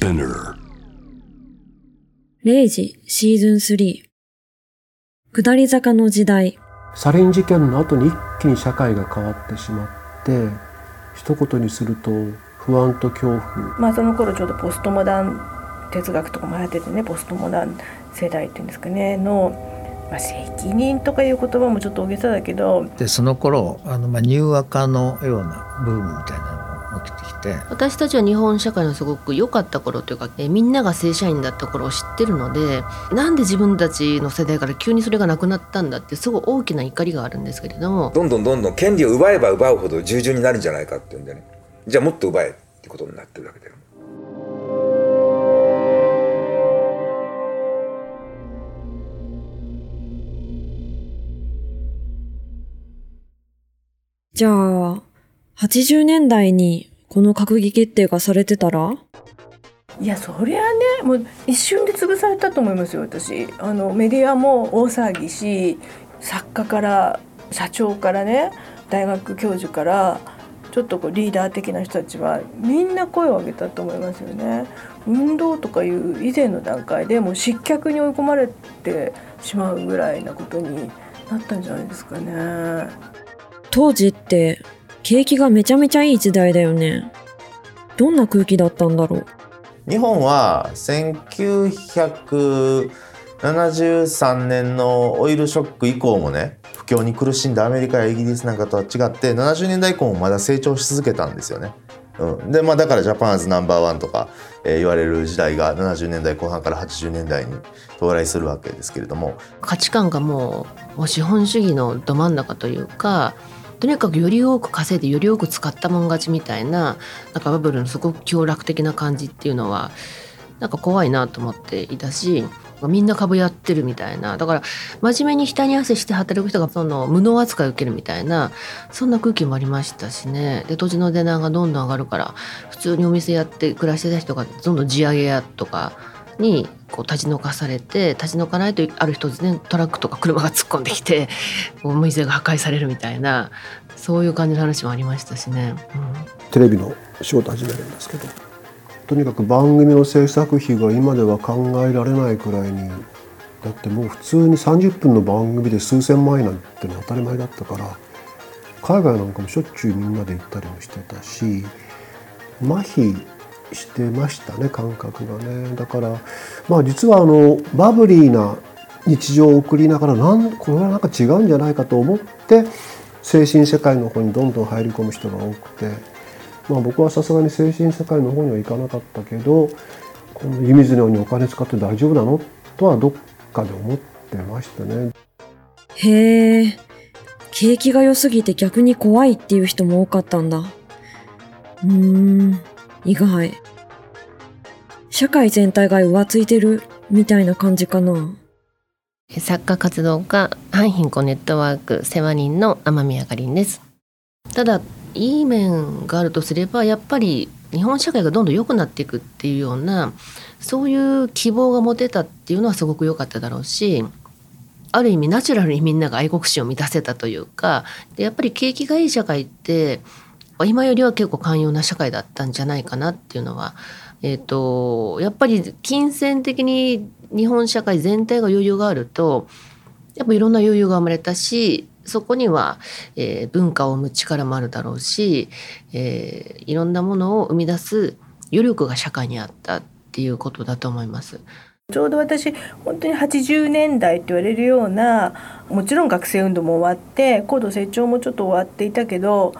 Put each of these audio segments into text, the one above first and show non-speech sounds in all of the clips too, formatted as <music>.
Spinner 0時シーズン3下り坂の時代。サリン事件の後に一気に社会が変わってしまって一言にすると不安と恐怖。まあその頃ちょうどポストモダン哲学とかも流行っててねポストモダン世代っていうんですかねの、まあ、責任とかいう言葉もちょっと大げさだけど。でその頃あのまあニューアカのようなブームみたいな起きてきて。私たちは日本社会のすごく良かった頃というか、えみんなが正社員だった頃を知ってるのでなんで自分たちの世代から急にそれがなくなったんだってすごい大きな怒りがあるんですけれども。どんどんどんどん権利を奪えば奪うほど従順になるんじゃないかっていうんでね。じゃあもっと奪えってことになってるわけだよ。じゃあ80年代にこの閣議決定がされてたら？いやそりゃねもう一瞬で潰されたと思いますよ私あのメディアも大騒ぎし作家から社長からね大学教授からちょっとこうリーダー的な人たちはみんな声を上げたと思いますよね。運動とかいう以前の段階でもう失脚に追い込まれてしまうぐらいなことになったんじゃないですかね。当時って景気がめちゃめちゃいい時代だよね。どんな空気だったんだろう。日本は1973年のオイルショック以降もね不況に苦しんだアメリカやイギリスなんかとは違って70年代以降もまだ成長し続けたんですよね。うん、でまあだからジャパンズナンバーワンとか、えー、言われる時代が70年代後半から80年代に到来するわけですけれども。価値観がもう資本主義のど真ん中というかとにかくより多く稼いでより多く使ったもん勝ちみたいななんかバブルのすごく強楽的な感じっていうのはなんか怖いなと思っていたしみんな株やってるみたいな。だから真面目に下に汗して働く人がその無能扱いを受けるみたいなそんな空気もありましたしね。で土地の値段がどんどん上がるから普通にお店やって暮らしてた人がどんどん地上げやとかにこう立ち退かされて立ち退かないとある日突然トラックとか車が突っ込んできて <laughs> お店が破壊されるみたいなそういう感じの話もありましたしね。うん、テレビの仕事始めるんですけどとにかく番組の制作費が今では考えられないくらいにだってもう普通に30分の番組で数千万円なんての当たり前だったから海外なんかもしょっちゅうみんなで行ったりもしてたし麻痺してましたね感覚がねだからまあ実はあのバブリーな日常を送りながらなんこれはなんか違うんじゃないかと思って精神世界の方にどんどん入り込む人が多くて、まあ、僕はさすがに精神世界の方には行かなかったけどこの湯水のようにお金使って大丈夫なの？とはどっかで思ってましたね。へえ景気が良すぎて逆に怖いっていう人も多かったんだ。うーん意外。社会全体が浮ついてるみたいな感じかな。作家活動家反貧困ネットワーク世話人の天宮かりんですただいい面があるとすればやっぱり日本社会がどんどん良くなっていくっていうようなそういう希望が持てたっていうのはすごく良かっただろうしある意味ナチュラルにみんなが愛国心を満たせたというかでやっぱり景気がいい社会って今よりは結構寛容な社会だったんじゃないかなっていうのは、えーと、やっぱり金銭的に日本社会全体が余裕があるとやっぱいろんな余裕が生まれたしそこには、えー、文化を生む力もあるだろうし、えー、いろんなものを生み出す余力が社会にあったっていうことだと思います。ちょうど私本当に80年代って言われるようなもちろん学生運動も終わって高度成長もちょっと終わっていたけど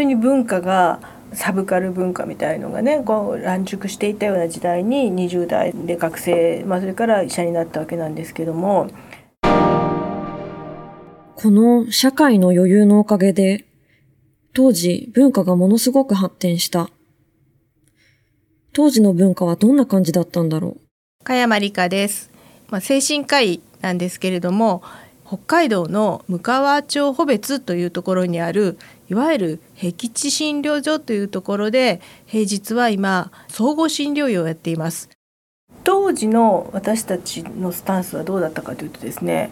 当に文化がサブカル文化みたいのがねこう乱熟していたような時代に20代で学生、まあ、それから医者になったわけなんですけども。この社会の余裕のおかげで当時文化がものすごく発展した。当時の文化はどんな感じだったんだろう？加山理香です、まあ、精神科医なんですけれども北海道の向川町穂別というところにあるいわゆる僻地診療所というところで平日は今総合診療医をやっています当時の私たちのスタンスはどうだったかというとですね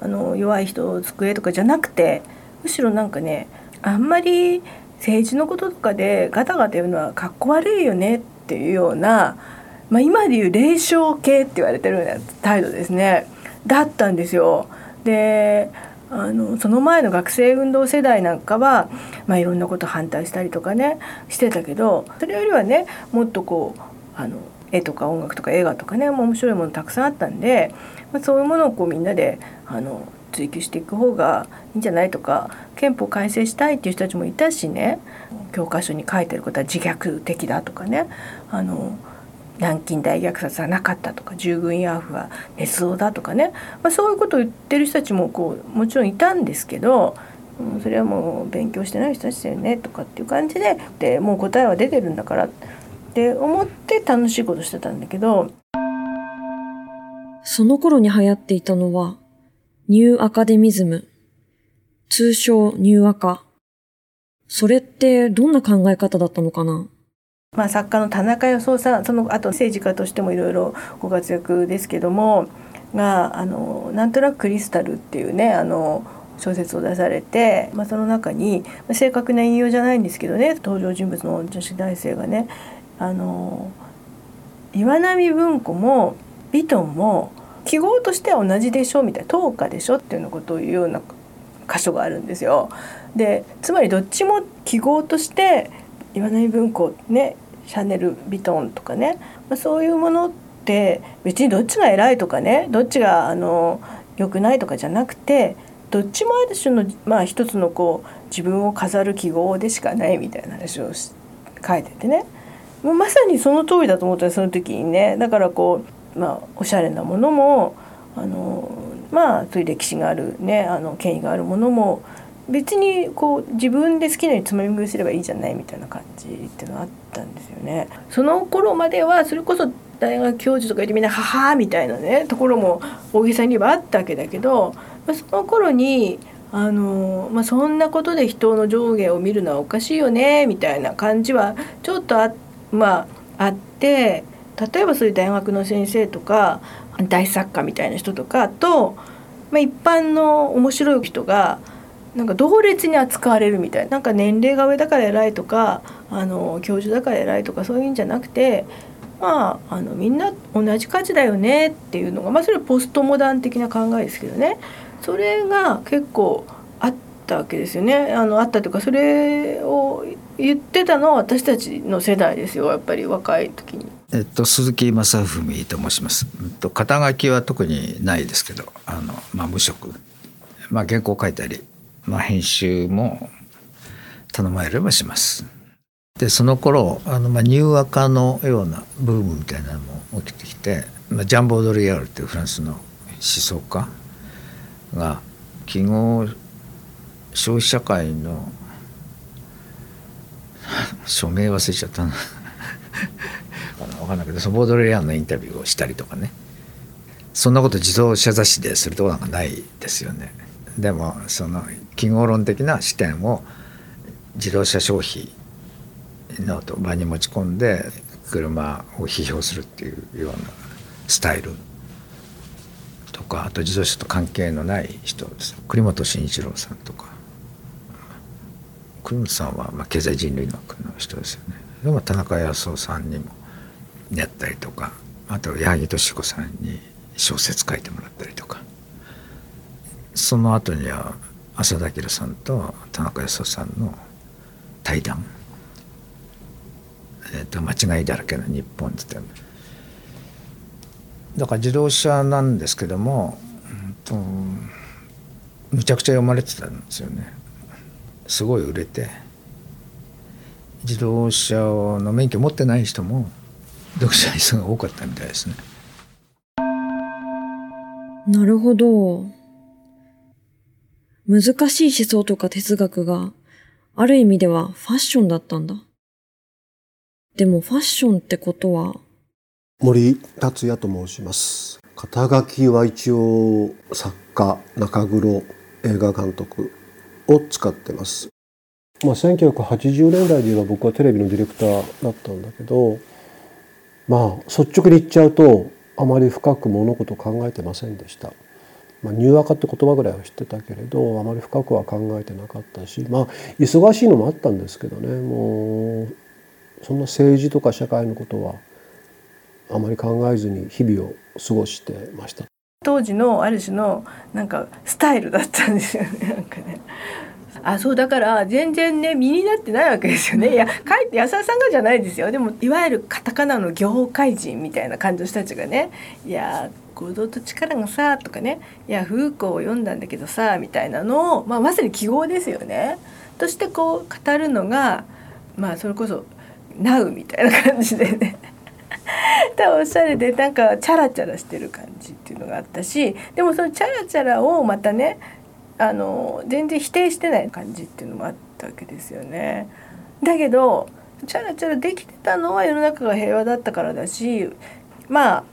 あの弱い人を救えとかじゃなくてむしろなんかねあんまり政治のこととかでガタガタ言うのはかっこ悪いよねっていうようなまあ、今でいう霊障系って言われてるような態度ですねだったんですよ。であのその前の学生運動世代なんかは、まあ、いろんなこと反対したりとかねしてたけどそれよりはねもっとこうあの絵とか音楽とか映画とかね面白いものたくさんあったんで、まあ、そういうものをこうみんなであの追求していく方がいいんじゃないとか憲法改正したいっていう人たちもいたしね教科書に書いてることは自虐的だとかねあの南京大虐殺はなかったとか従軍ヤーフは捏造だとかね、まあ、そういうことを言ってる人たちもこうもちろんいたんですけど、うん、それはもう勉強してない人たちだよねとかっていう感じででもう答えは出てるんだからって思って楽しいことしてたんだけどその頃に流行っていたのは、ニューアカデミズム。通称ニューアカ。それってどんな考え方だったのかな？まあ、作家の田中康夫さんそのあと政治家としてもいろいろご活躍ですけどもがあのなんとなくクリスタルっていうねあの小説を出されて、まあ、その中にまあ正確な引用じゃないんですけどね登場人物の女子大生がねあの岩波文庫もヴィトンも記号としては同じでしょみたいな等価でしょっていうようなことを言うような箇所があるんですよ。でつまりどっちも記号として岩波文庫ねシャネル・ヴィトンとかね、まあ、そういうものって別にどっちが偉いとかねどっちがあの良くないとかじゃなくてどっちもある種の、まあ、一つのこう自分を飾る記号でしかないみたいな話を書いててね。もうまさにその通りだと思ったその時にね。だからこう、まあ、おしゃれなものもあのまあそういう歴史があるねあの権威があるものも別にこう自分で好きなようにつまみ食いすればいいじゃないみたいな感じっていうのがあったんですよね。その頃まではそれこそ大学教授とか言ってみんな「母」みたいなねところも大げさにはあったわけだけど、まあ、その頃にあの、まあ、そんなことで人の上下を見るのはおかしいよねみたいな感じはちょっとあ,、まあ、あって例えばそういう大学の先生とか大作家みたいな人とかと、まあ、一般の面白い人がなんか同列に扱われるみたいなんか年齢が上だから偉いとかあの教授だから偉いとかそういうんじゃなくてまああのみんな同じ価値だよねっていうのがまあそれはポストモダン的な考えですけどねそれが結構あったわけですよねあのあったというかそれを言ってたのは私たちの世代ですよやっぱり若い時に。えっと、鈴木正文と申します。えっと、肩書きは特にないですけど、あの、まあ、無職。まあ、原稿書いたり、まあ、編集も頼まれればします。でその頃あの、まあ、ニューアカのようなブームみたいなのも起きてきて、まあ、ジャンボ・ドリアールっていうフランスの思想家が記号消費社会の署名忘れちゃったなあの分かんないけどそボードレアンのインタビューをしたりとかねそんなこと自動車雑誌でするとこなんかないですよね。でもその記号論的な視点を自動車消費の場に持ち込んで車を批評するっていうようなスタイルとかあと自動車と関係のない人です。栗本慎一郎さんとか。栗本さんはまあ経済人類学の人ですよねでも田中康夫さんにもやったりとか。あと矢作敏子さんに小説書いてもらったりとか。その後には浅田明さんと田中康夫さんの対談「えーと、間違いだらけの日本」って言ってだから自動車なんですけども、うんと、むちゃくちゃ読まれてたんですよねすごい売れて自動車の免許持ってない人も読者にすごい多かったみたいですね。なるほど。難しい思想とか哲学が、ある意味ではファッションだったんだ。でもファッションってことは森達也と申します。肩書きは一応作家、中黒、映画監督を使ってます。まあ、1980年代で言えば僕はテレビのディレクターだったんだけど、まあ率直に言っちゃうとあまり深く物事を考えてませんでした。まあ、ニューアカって言葉ぐらいは知ってたけれどあまり深くは考えてなかったしまあ忙しいのもあったんですけどねもうそんな政治とか社会のことはあまり考えずに日々を過ごしてました。当時のある種のなんかスタイルだったんですよね <laughs> なんかね。あそうだから全然ね身になってないわけですよね。いやかえって安田さんがじゃないですよ。でもいわゆるカタカナの業界人みたいな感じの人たちがね「いや行動と力がさ」とかね「いや風光を読んだんだけどさ」みたいなのを、まあ、まさに記号ですよね。としてこう語るのがまあそれこそ「ナウ」みたいな感じでね。<laughs> おしゃれでなんかチャラチャラしてる感じっていうのがあったしでもそのチャラチャラをまたねあの全然否定してない感じっていうのもあったわけですよね。だけどチャラチャラできてたのは世の中が平和だったからだしまあ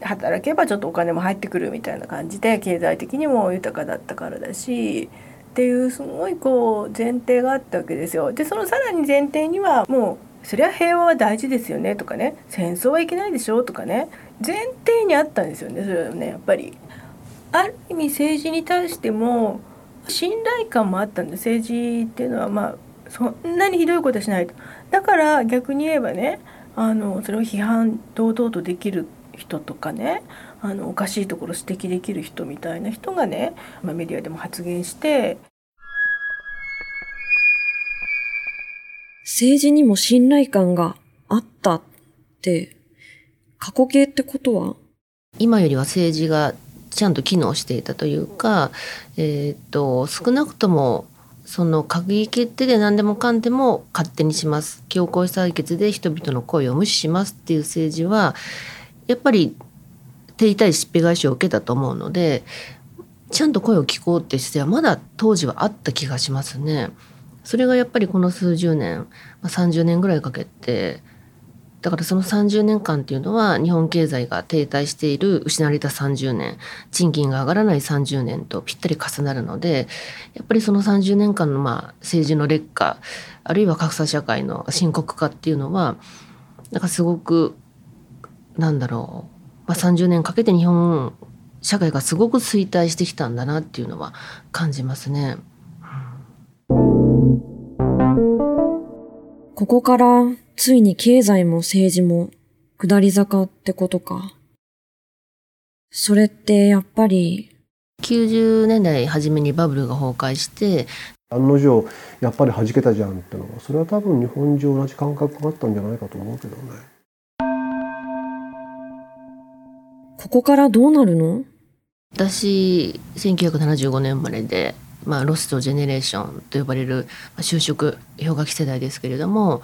働けばちょっとお金も入ってくるみたいな感じで経済的にも豊かだったからだしっていうすごいこう前提があったわけですよ。でそのさらに前提にはもうそりゃ平和は大事ですよねとかね戦争はいけないでしょとかね前提にあったんですよねそれはねやっぱり。ある意味政治に対しても信頼感もあったんで政治っていうのはまあそんなにひどいことはしないとだから逆に言えばねあのそれを批判堂々とできる人とかねあのおかしいところ指摘できる人みたいな人がね、まあ、メディアでも発言して。政治にも信頼感があったって過去形ってことは？今よりは政治がちゃんと機能していたというか、えー、っと少なくともその閣議決定で何でもかんでも勝手にします。強行採決で人々の声を無視しますっていう政治はやっぱり手痛いしっぺ返しを受けたと思うのでちゃんと声を聞こうって姿勢はまだ当時はあった気がしますね。それがやっぱりこの数十年、まあ、30年ぐらいかけてだからその30年間っていうのは日本経済が停滞している失われた30年賃金が上がらない30年とぴったり重なるのでやっぱりその30年間のまあ政治の劣化あるいは格差社会の深刻化っていうのはなんかすごくなんだろう、まあ、30年かけて日本社会がすごく衰退してきたんだなっていうのは感じますね。ここからついに経済も政治も下り坂ってことか。それってやっぱり。90年代初めにバブルが崩壊して、案の定やっぱり弾けたじゃんってのはそれは多分日本中同じ感覚があったんじゃないかと思うけどね。ここからどうなるの？私1975年生まれでまあ、ロストジェネレーションと呼ばれる就職氷河期世代ですけれども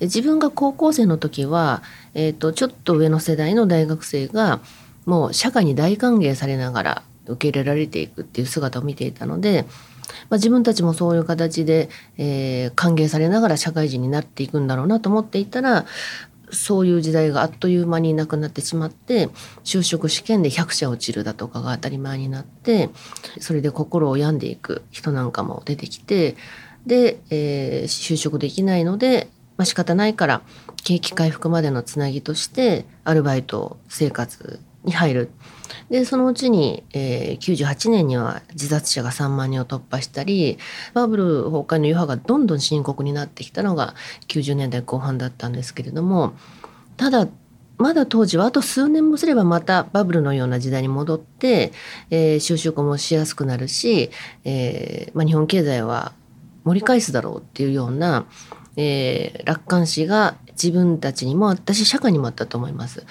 自分が高校生の時は、えーと、ちょっと上の世代の大学生がもう社会に大歓迎されながら受け入れられていくっていう姿を見ていたので、まあ、自分たちもそういう形で、えー、歓迎されながら社会人になっていくんだろうなと思っていたらそういう時代があっという間になくなってしまって就職試験で100社落ちるだとかが当たり前になってそれで心を病んでいく人なんかも出てきてで、えー、就職できないので、まあ、仕方ないから景気回復までのつなぎとしてアルバイト生活に入る。でそのうちに、えー、98年には自殺者が3万人を突破したりバブル崩壊の余波がどんどん深刻になってきたのが90年代後半だったんですけれどもただまだ当時はあと数年もすればまたバブルのような時代に戻って、えー、就職もしやすくなるし、えーまあ、日本経済は盛り返すだろうっていうような、えー、楽観視が自分たちにもあったし社会にもあったと思います。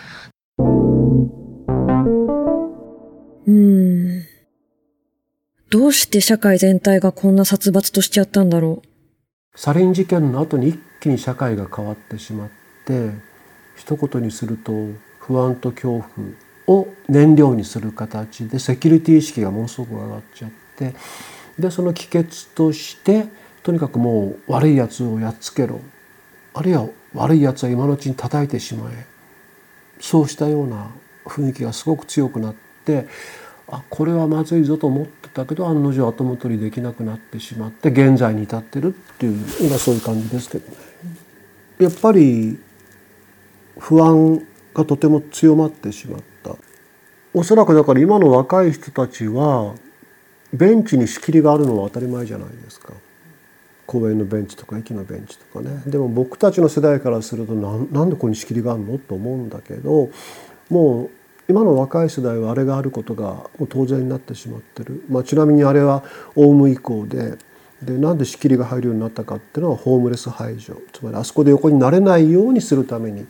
うーん。どうして社会全体がこんな殺伐としちゃったんだろう？サリン事件の後に一気に社会が変わってしまって一言にすると不安と恐怖を燃料にする形でセキュリティ意識がものすごく上がっちゃってでその帰結としてとにかくもう悪いやつをやっつけろあるいは悪いやつは今のうちに叩いてしまえそうしたような雰囲気がすごく強くなってってあこれはまずいぞと思ってたけど案の定後戻りできなくなってしまって現在に至ってるっていう今そういう感じですけどね。やっぱり不安がとても強まってしまった。おそらくだから今の若い人たちはベンチに仕切りがあるのは当たり前じゃないですか。公園のベンチとか駅のベンチとかねでも僕たちの世代からするとなんでここに仕切りがあるの？と思うんだけどもう今の若い世代はあれがあることがもう当然になってしまってる、まあ、ちなみにあれはオウム以降ででなんで仕切りが入るようになったかっていうのはホームレス排除。つまりあそこで横になれないようにするために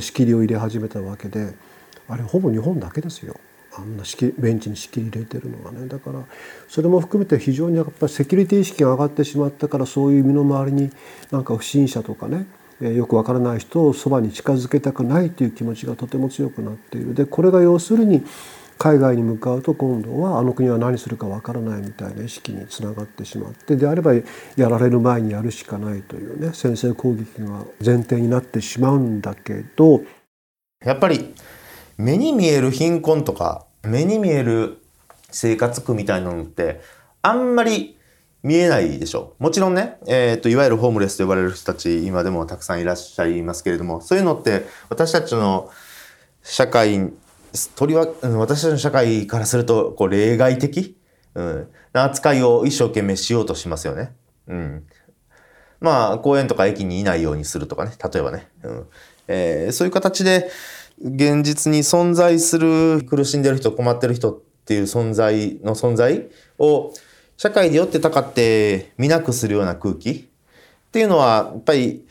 仕切りを入れ始めたわけであれほぼ日本だけですよ。あんなベンチに仕切り入れてるのはね。だからそれも含めて非常にやっぱりセキュリティ意識が上がってしまったからそういう身の回りになんか不審者とかねよくわからない人をそばに近づけたくないという気持ちがとても強くなっている。でこれが要するに海外に向かうと今度はあの国は何するかわからないみたいな意識につながってしまってであればやられる前にやるしかないというね先制攻撃が前提になってしまうんだけどやっぱり目に見える貧困とか目に見える生活苦みたいなのってあんまり見えないでしょう。もちろんね、えっ、と、いわゆるホームレスと呼ばれる人たち、今でもたくさんいらっしゃいますけれども、そういうのって私たちの社会、とりわ、私たちの社会からすると、こう、例外的、うん、な扱いを一生懸命しようとしますよね。うん。まあ、公園とか駅にいないようにするとかね、例えばね。うんえー、そういう形で、現実に存在する苦しんでる人、困ってる人っていう存在の存在を、社会でよってたかって見なくするような空気？っていうのは、やっぱり、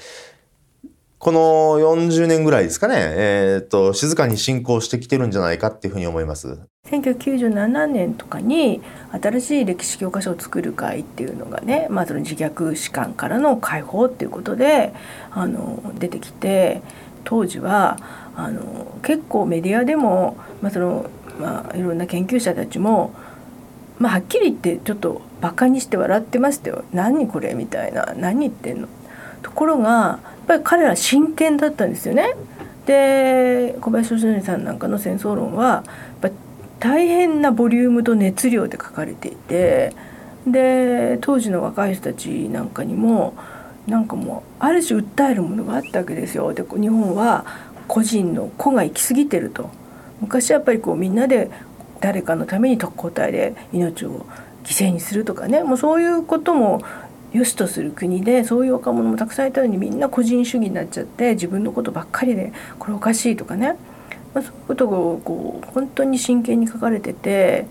この40年ぐらいですかね、えー、っと、静かに進行してきてるんじゃないかっていうふうに思います。1997年とかに新しい歴史教科書を作る会っていうのがね、まあ、その自虐史観からの解放っていうことであの出てきて当時はあの結構メディアでも、まあそのまあ、いろんな研究者たちもまあ、はっきり言ってちょっとバカにして笑ってましたよ「何これ」みたいな「何言ってんの?」ところがやっぱり彼ら真剣だったんですよね。で小林義則さんなんかの戦争論はやっぱ大変なボリュームと熱量で書かれていてで当時の若い人たちなんかにもなんかもうある種訴えるものがあったわけですよ。で日本は個人の個が行き過ぎてると昔やっぱりこうみんなで誰かのために特攻隊で命を犠牲にするとかねもうそういうことも良しとする国でそういう若者もたくさんいたのにみんな個人主義になっちゃって自分のことばっかりでこれおかしいとかね、まあ、そういうことがこう本当に真剣に書かれてて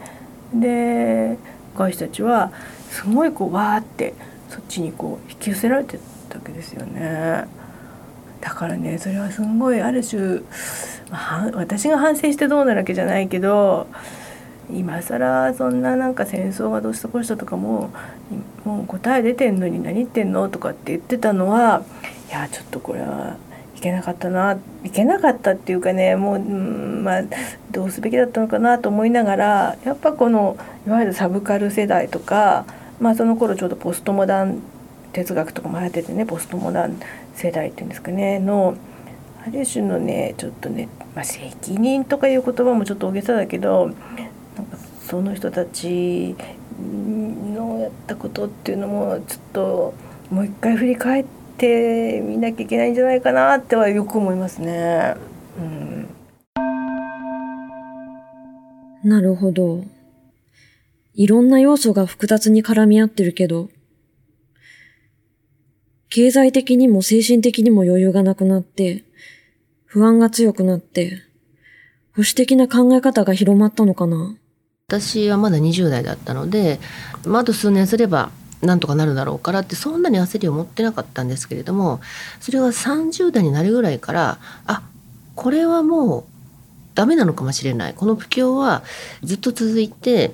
で若い人たちはすごいこうわーってそっちにこう引き寄せられてたわけですよね。だからねそれはすごいある種、まあ、私が反省してどうなるわけじゃないけど今更そんななんか戦争がどうしたこうしたとかももう答え出てんのに何言ってんのとかって言ってたのはいやちょっとこれはいけなかったないけなかったっていうかねもう、うん、まあどうすべきだったのかなと思いながらやっぱこのいわゆるサブカル世代とか、まあ、その頃ちょうどポストモダン哲学とかも流行っててねポストモダン世代っていうんですかねのある種のねちょっとね、まあ、責任とかいう言葉もちょっと大げさだけどその人たちのやったことっていうのもちょっともう一回振り返ってみなきゃいけないんじゃないかなってはよく思いますね。うん、なるほど。いろんな要素が複雑に絡み合ってるけど、経済的にも精神的にも余裕がなくなって、不安が強くなって、保守的な考え方が広まったのかな私はまだ20代だったので、まあ、あと数年すればなんとかなるだろうからってそんなに焦りを持ってなかったんですけれどもそれが30代になるぐらいからあこれはもうダメなのかもしれないこの不況はずっと続いて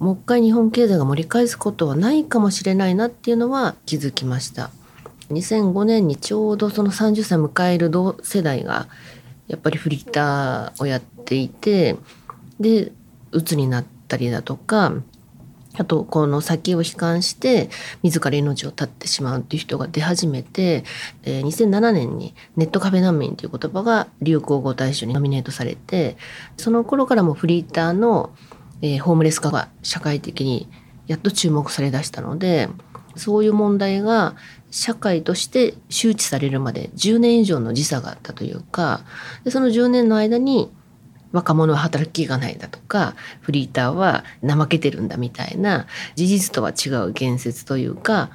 もう一回日本経済が盛り返すことはないかもしれないなっていうのは気づきました。2005年にちょうどその30歳迎える同世代がやっぱりフリーターをやっていてで鬱になったりだとかあとこの先を悲観して自ら命を絶ってしまうっていう人が出始めて、えー、2007年にネットカフェ難民という言葉が流行語大賞にノミネートされてその頃からもフリーターの、えー、ホームレス化が社会的にやっと注目されだしたのでそういう問題が社会として周知されるまで10年以上の時差があったというかでその10年の間に若者は働きがないだとかフリーターは怠けてるんだみたいな事実とは違う言説というか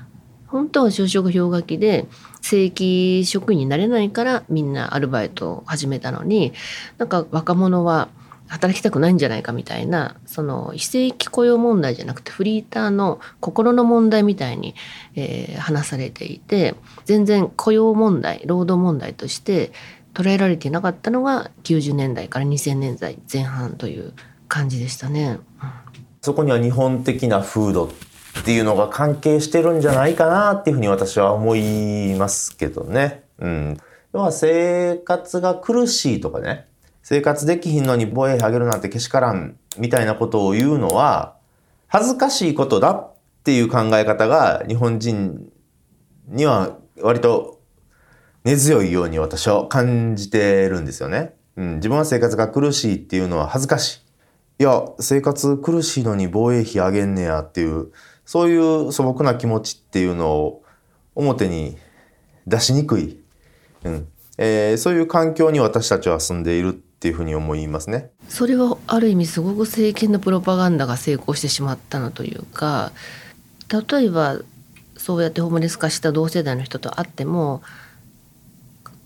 本当は就職氷河期で正規職員になれないからみんなアルバイトを始めたのになんか若者は働きたくないんじゃないかみたいなその非正規雇用問題じゃなくてフリーターの心の問題みたいに、えー話されていて全然雇用問題労働問題として捉えられていなかったのが90年代から2000年代前半という感じでしたね。そこには日本的な風土っていうのが関係してるんじゃないかなっていうふうに私は思いますけどね。うん。要は生活が苦しいとかね、生活できひんのに防衛費上げるなんてけしからんみたいなことを言うのは、恥ずかしいことだっていう考え方が日本人には割と根強いように私は感じてるんですよね。うん、自分は生活が苦しいっていうのは恥ずかしい。いや、生活苦しいのに防衛費上げんねやっていう、そういう素朴な気持ちっていうのを表に出しにくい。うん。えーそういう環境に私たちは住んでいるっていうふうに思いますね。それはある意味すごく政権のプロパガンダが成功してしまったのというか例えばそうやってホームレス化した同世代の人と会っても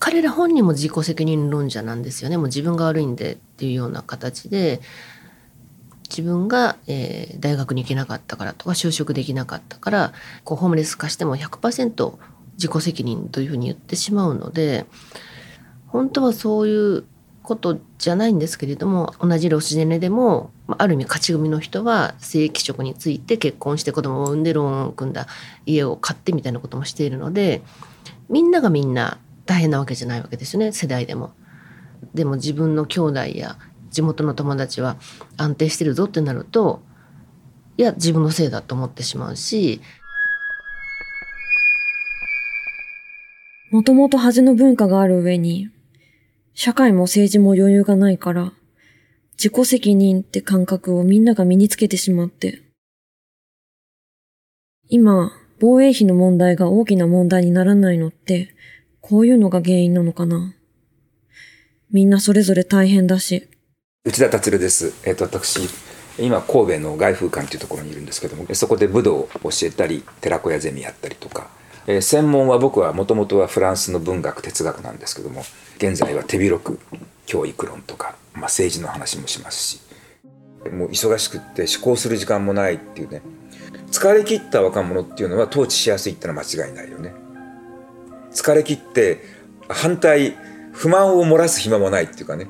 彼ら本人も自己責任論者なんですよね。もう自分が悪いんでっていうような形で自分が、えー大学に行けなかったからとか就職できなかったからこうホームレス化しても100%自己責任というふうに言ってしまうので本当はそういうことじゃないんですけれども同じロシジェネでもある意味勝ち組の人は正規職について結婚して子供を産んでローンを組んだ家を買ってみたいなこともしているのでみんながみんな大変なわけじゃないわけですよね世代でも。でも自分の兄弟や地元の友達は安定してるぞってなるといや自分のせいだと思ってしまうしもともと恥の文化がある上に、社会も政治も余裕がないから、自己責任って感覚をみんなが身につけてしまって。今、防衛費の問題が大きな問題にならないのって、こういうのが原因なのかな？みんなそれぞれ大変だし、内田達です。えっ、と、私、今、神戸の外風館というところにいるんですけども、そこで武道を教えたり、寺子屋ゼミやったりとか、えー専門は僕はもともとはフランスの文学、哲学なんですけども、現在は手広く教育論とか、まあ、政治の話もしますし、もう忙しくって思考する時間もないっていうね、疲れ切った若者っていうのは統治しやすいってのは間違いないよね。疲れ切って反対不満を漏らす暇もないっていうかね。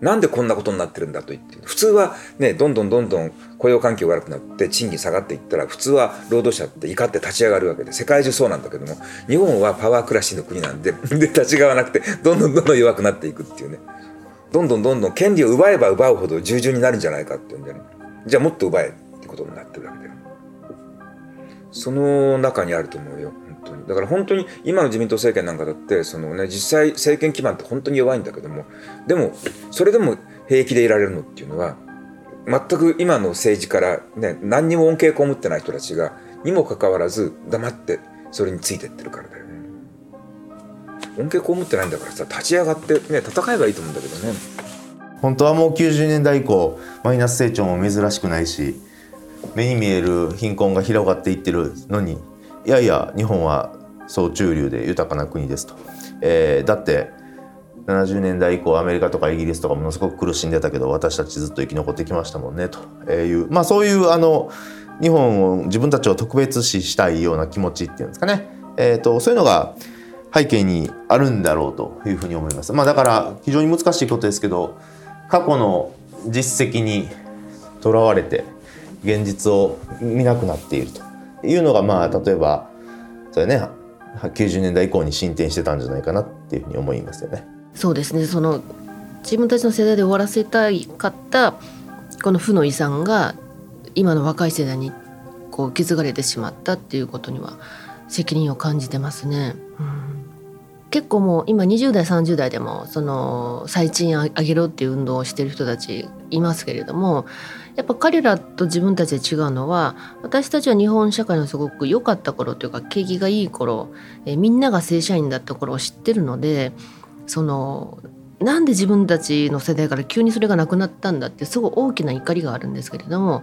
なんでこんなことになってるんだと言って。普通はねどんどんどんどん雇用環境が悪くなって賃金下がっていったら普通は労働者って怒って立ち上がるわけで。世界中そうなんだけども日本はパワー暮らしの国なんで <laughs> で立ち上がらなくてどんどんどんどん弱くなっていくっていうね。どんどんどんどん権利を奪えば奪うほど従順になるんじゃないかっていうんでね。じゃあもっと奪えってことになってるわけだよ。その中にあると思うよ。だから本当に今の自民党政権なんかだってその、ね、実際政権基盤って本当に弱いんだけどもでもそれでも平気でいられるのっていうのは全く今の政治から、ね、何にも恩恵被ってない人たちがにもかかわらず黙ってそれについてってるからだよね。恩恵被ってないんだからさ立ち上がって、ね、戦えばいいと思うんだけどね。本当はもう90年代以降マイナス成長も珍しくないし目に見える貧困が広がっていってるのにいやいや日本は総中流で豊かな国ですと、えーだって70年代以降アメリカとかイギリスとかものすごく苦しんでたけど私たちずっと生き残ってきましたもんねと。いうまあそういうあの日本を自分たちを特別視したいような気持ちっていうんですかね、えー、とそういうのが背景にあるんだろうというふうに思います。まあ、だから非常に難しいことですけど過去の実績にとらわれて現実を見なくなっていると。いうのがまあ例えばそれね90年代以降に進展してたんじゃないかなっていうふうに思いますよね。そうですねその自分たちの世代で終わらせたいかったこの負の遺産が今の若い世代にこう受け継がれてしまったっていうことには責任を感じてますね。結構もう今20代30代でもその最賃上げろっていう運動をしてる人たちいますけれどもやっぱ彼らと自分たちで違うのは私たちは日本社会のすごく良かった頃というか景気がいい頃えみんなが正社員だった頃を知ってるのでそのなんで自分たちの世代から急にそれがなくなったんだってすごい大きな怒りがあるんですけれども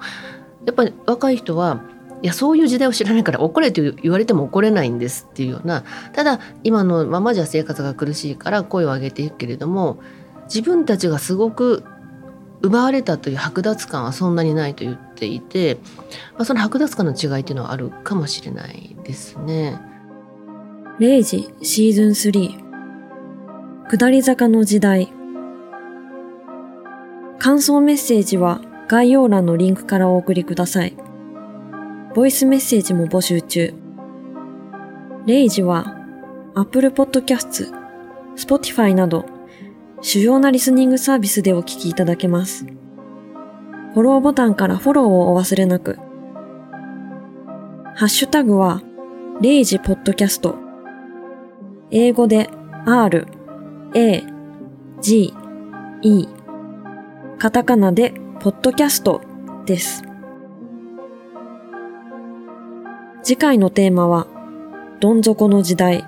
やっぱり若い人はいやそういう時代を知らないから怒れと言われても怒れないんですっていうようなただ今のままじゃ生活が苦しいから声を上げていくけれども自分たちがすごく奪われたという剥奪感はそんなにないと言っていて、まあ、その剥奪感の違いっていうのはあるかもしれないですね。0時シーズン3下り坂の時代感想メッセージは概要欄のリンクからお送りください。ボイスメッセージも募集中。0時は Apple Podcast、Spotify など主要なリスニングサービスでお聞きいただけます。フォローボタンからフォローをお忘れなく。ハッシュタグは、レイジポッドキャスト。英語で R、A、G、E。カタカナでポッドキャストです。次回のテーマは、どん底の時代。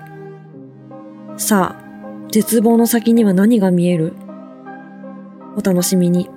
さあ、絶望の先には何が見える？お楽しみに。